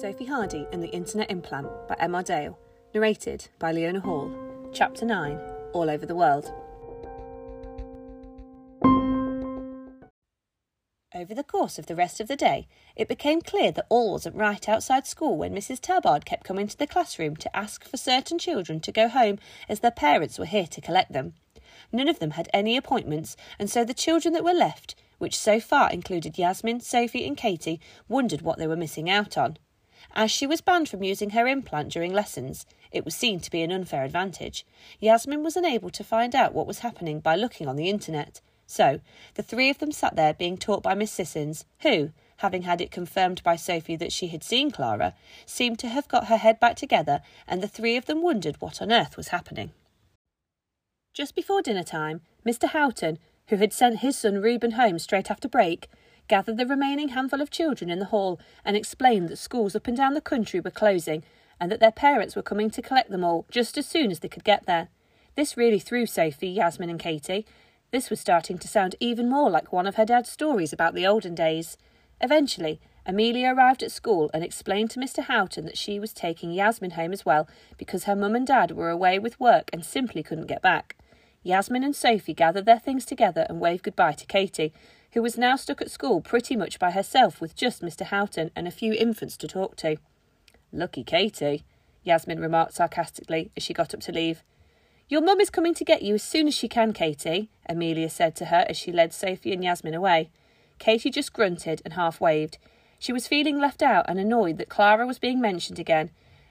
Sophie Hardy and the Internet Implant by Emma Dale. Narrated by Leona Hall. Chapter 9 All Over the World. Over the course of the rest of the day, it became clear that all wasn't right outside school when Mrs. Tabard kept coming to the classroom to ask for certain children to go home as their parents were here to collect them. None of them had any appointments, and so the children that were left, which so far included Yasmin, Sophie, and Katie, wondered what they were missing out on. As she was banned from using her implant during lessons, it was seen to be an unfair advantage. Yasmin was unable to find out what was happening by looking on the internet. So, the three of them sat there being taught by Miss Sissons, who, having had it confirmed by Sophie that she had seen Clara, seemed to have got her head back together, and the three of them wondered what on earth was happening. Just before dinner time, Mr. Houghton, who had sent his son Reuben home straight after break, gathered the remaining handful of children in the hall and explained that schools up and down the country were closing and that their parents were coming to collect them all just as soon as they could get there. This really threw Sophie, Yasmin, and Katie. This was starting to sound even more like one of her dad's stories about the olden days. Eventually, Amelia arrived at school and explained to Mr. Houghton that she was taking Yasmin home as well because her mum and dad were away with work and simply couldn't get back. Yasmin and Sophie gathered their things together and waved goodbye to Katie, who was now stuck at school pretty much by herself with just Mr. Houghton and a few infants to talk to. Lucky Katie, Yasmin remarked sarcastically as she got up to leave. Your mum is coming to get you as soon as she can, Katie, Amelia said to her as she led Sophie and Yasmin away. Katie just grunted and half waved. She was feeling left out and annoyed that Clara was being mentioned again.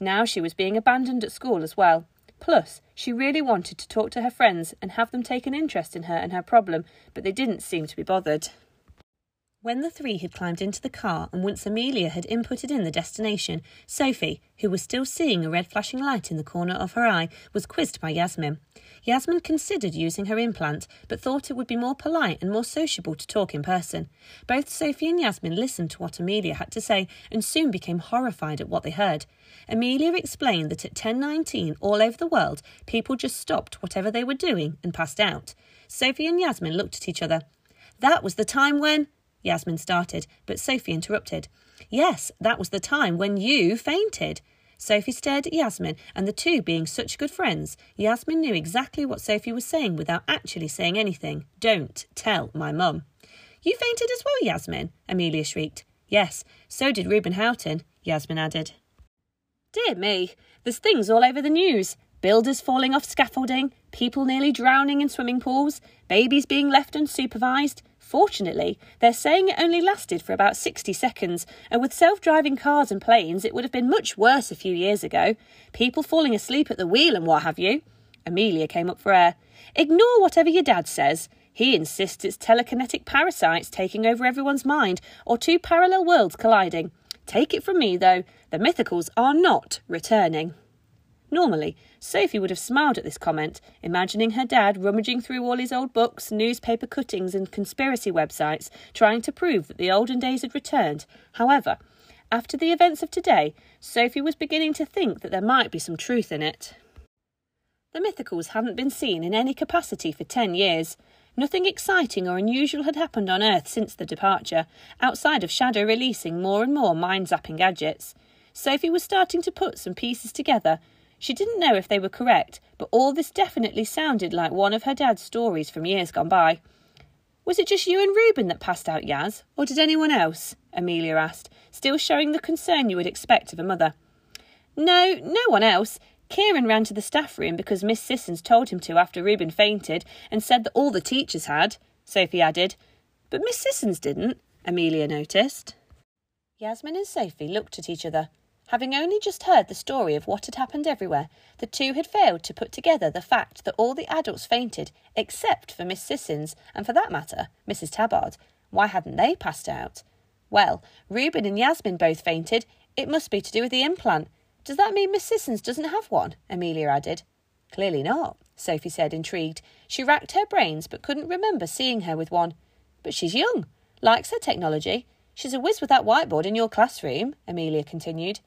Now she was being abandoned at school as well. Plus, she really wanted to talk to her friends and have them take an interest in her and her problem, but they didn't seem to be bothered. When the three had climbed into the car and once Amelia had inputted in the destination, Sophie, who was still seeing a red flashing light in the corner of her eye, was quizzed by Yasmin. Yasmin considered using her implant, but thought it would be more polite and more sociable to talk in person. Both Sophie and Yasmin listened to what Amelia had to say and soon became horrified at what they heard. Amelia explained that at 1019 all over the world, people just stopped whatever they were doing and passed out. Sophie and Yasmin looked at each other. That was the time when Yasmin started, but Sophie interrupted. Yes, that was the time when you fainted. Sophie stared at Yasmin, and the two being such good friends, Yasmin knew exactly what Sophie was saying without actually saying anything. Don't tell my mum. You fainted as well, Yasmin? Amelia shrieked. Yes, so did Reuben Houghton, Yasmin added. Dear me, there's things all over the news. Builders falling off scaffolding, people nearly drowning in swimming pools, babies being left unsupervised. Fortunately, they're saying it only lasted for about 60 seconds, and with self driving cars and planes, it would have been much worse a few years ago. People falling asleep at the wheel and what have you. Amelia came up for air. Ignore whatever your dad says. He insists it's telekinetic parasites taking over everyone's mind, or two parallel worlds colliding. Take it from me, though, the mythicals are not returning. Normally, Sophie would have smiled at this comment, imagining her dad rummaging through all his old books, newspaper cuttings, and conspiracy websites, trying to prove that the olden days had returned. However, after the events of today, Sophie was beginning to think that there might be some truth in it. The mythicals hadn't been seen in any capacity for ten years. Nothing exciting or unusual had happened on Earth since the departure, outside of Shadow releasing more and more mind zapping gadgets. Sophie was starting to put some pieces together she didn't know if they were correct, but all this definitely sounded like one of her dad's stories from years gone by. Was it just you and Reuben that passed out, Yaz, or did anyone else? Amelia asked, still showing the concern you would expect of a mother. No, no one else. Kieran ran to the staff room because Miss Sissons told him to after Reuben fainted and said that all the teachers had, Sophie added. But Miss Sissons didn't, Amelia noticed. Yasmin and Sophie looked at each other. Having only just heard the story of what had happened everywhere, the two had failed to put together the fact that all the adults fainted, except for Miss Sissons, and for that matter, Mrs. Tabard. Why hadn't they passed out? Well, Reuben and Yasmin both fainted. It must be to do with the implant. Does that mean Miss Sissons doesn't have one? Amelia added. Clearly not, Sophie said, intrigued. She racked her brains but couldn't remember seeing her with one. But she's young, likes her technology. She's a whiz with that whiteboard in your classroom, Amelia continued.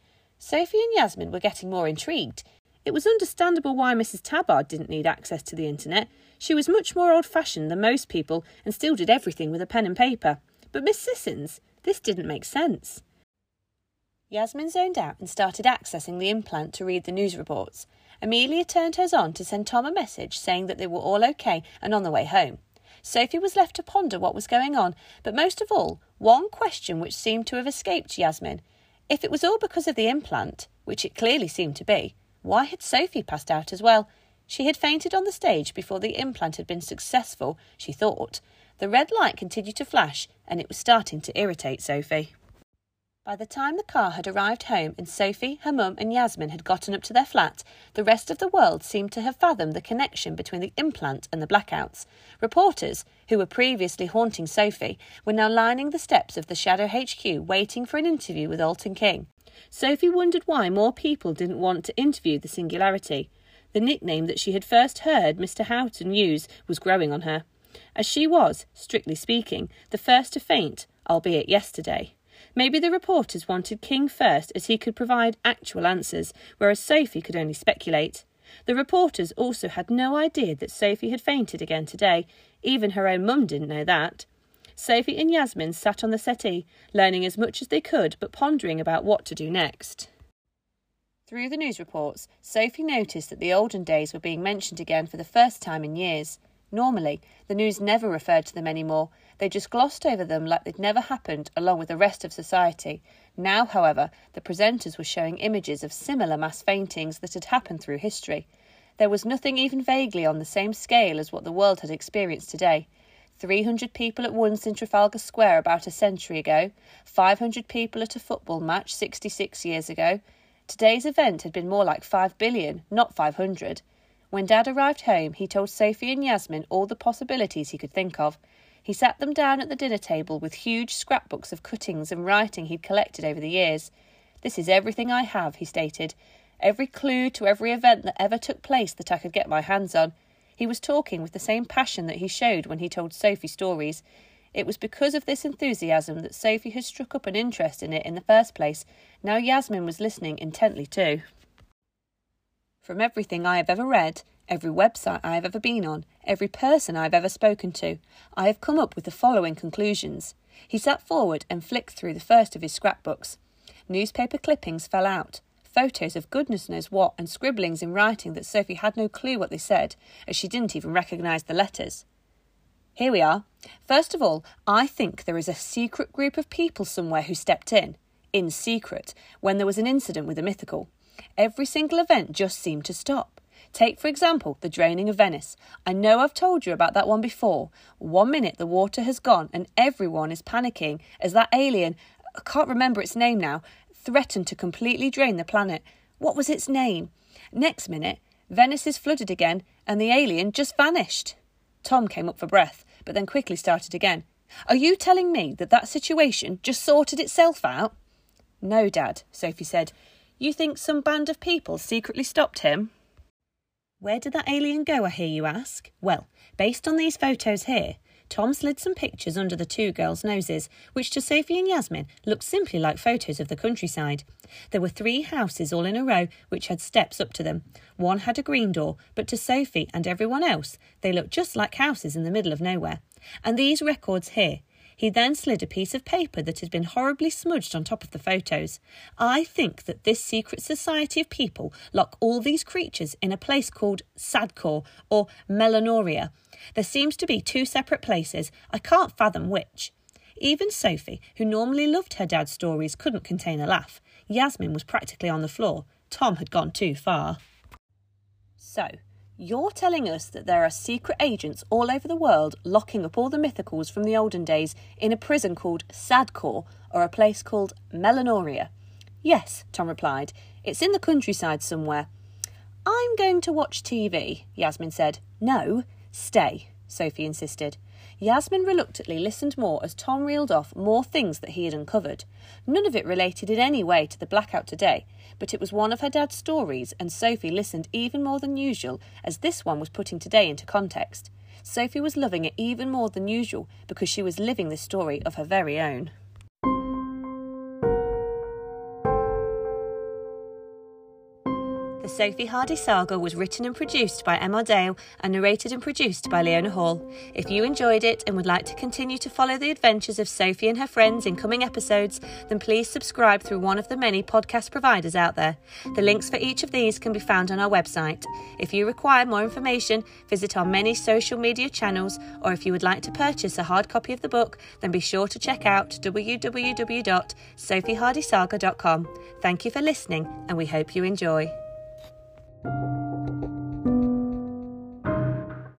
Sophie and Yasmin were getting more intrigued. It was understandable why Mrs. Tabard didn't need access to the internet. She was much more old fashioned than most people and still did everything with a pen and paper. But Miss Sissons, this didn't make sense. Yasmin zoned out and started accessing the implant to read the news reports. Amelia turned hers on to send Tom a message saying that they were all okay and on the way home. Sophie was left to ponder what was going on, but most of all, one question which seemed to have escaped Yasmin. If it was all because of the implant, which it clearly seemed to be, why had Sophie passed out as well? She had fainted on the stage before the implant had been successful, she thought. The red light continued to flash, and it was starting to irritate Sophie. By the time the car had arrived home and Sophie, her mum, and Yasmin had gotten up to their flat, the rest of the world seemed to have fathomed the connection between the implant and the blackouts. Reporters, who were previously haunting Sophie, were now lining the steps of the Shadow HQ waiting for an interview with Alton King. Sophie wondered why more people didn't want to interview the Singularity. The nickname that she had first heard Mr. Houghton use was growing on her, as she was, strictly speaking, the first to faint, albeit yesterday. Maybe the reporters wanted King first as he could provide actual answers, whereas Sophie could only speculate. The reporters also had no idea that Sophie had fainted again today. Even her own mum didn't know that. Sophie and Yasmin sat on the settee, learning as much as they could but pondering about what to do next. Through the news reports, Sophie noticed that the olden days were being mentioned again for the first time in years. Normally, the news never referred to them anymore. They just glossed over them like they'd never happened, along with the rest of society. Now, however, the presenters were showing images of similar mass faintings that had happened through history. There was nothing even vaguely on the same scale as what the world had experienced today. 300 people at once in Trafalgar Square about a century ago, 500 people at a football match 66 years ago. Today's event had been more like 5 billion, not 500. When Dad arrived home, he told Sophie and Yasmin all the possibilities he could think of. He sat them down at the dinner table with huge scrapbooks of cuttings and writing he'd collected over the years. This is everything I have, he stated. Every clue to every event that ever took place that I could get my hands on. He was talking with the same passion that he showed when he told Sophie stories. It was because of this enthusiasm that Sophie had struck up an interest in it in the first place. Now Yasmin was listening intently too. From everything I have ever read, every website I have ever been on, every person I have ever spoken to, I have come up with the following conclusions. He sat forward and flicked through the first of his scrapbooks. Newspaper clippings fell out, photos of goodness knows what, and scribblings in writing that Sophie had no clue what they said, as she didn't even recognise the letters. Here we are. First of all, I think there is a secret group of people somewhere who stepped in, in secret, when there was an incident with the mythical. Every single event just seemed to stop. Take, for example, the draining of Venice. I know I've told you about that one before. One minute the water has gone and everyone is panicking as that alien, I can't remember its name now, threatened to completely drain the planet. What was its name? Next minute, Venice is flooded again and the alien just vanished. Tom came up for breath, but then quickly started again. Are you telling me that that situation just sorted itself out? No, Dad, Sophie said. You think some band of people secretly stopped him? Where did that alien go, I hear you ask? Well, based on these photos here, Tom slid some pictures under the two girls' noses, which to Sophie and Yasmin looked simply like photos of the countryside. There were three houses all in a row which had steps up to them. One had a green door, but to Sophie and everyone else, they looked just like houses in the middle of nowhere. And these records here, he then slid a piece of paper that had been horribly smudged on top of the photos. I think that this secret society of people lock all these creatures in a place called Sadkor or Melanoria. There seems to be two separate places. I can't fathom which. Even Sophie, who normally loved her dad's stories, couldn't contain a laugh. Yasmin was practically on the floor. Tom had gone too far. So, you're telling us that there are secret agents all over the world locking up all the mythicals from the olden days in a prison called Sadkor or a place called Melanoria? Yes, Tom replied. It's in the countryside somewhere. I'm going to watch TV, Yasmin said. No, stay, Sophie insisted. Yasmin reluctantly listened more as Tom reeled off more things that he had uncovered. None of it related in any way to the blackout today, but it was one of her dad's stories, and Sophie listened even more than usual as this one was putting today into context. Sophie was loving it even more than usual because she was living this story of her very own. Sophie Hardy Saga was written and produced by Emma Dale and narrated and produced by Leona Hall. If you enjoyed it and would like to continue to follow the adventures of Sophie and her friends in coming episodes, then please subscribe through one of the many podcast providers out there. The links for each of these can be found on our website. If you require more information, visit our many social media channels, or if you would like to purchase a hard copy of the book, then be sure to check out www.sophiehardysaga.com. Thank you for listening, and we hope you enjoy. Thank you.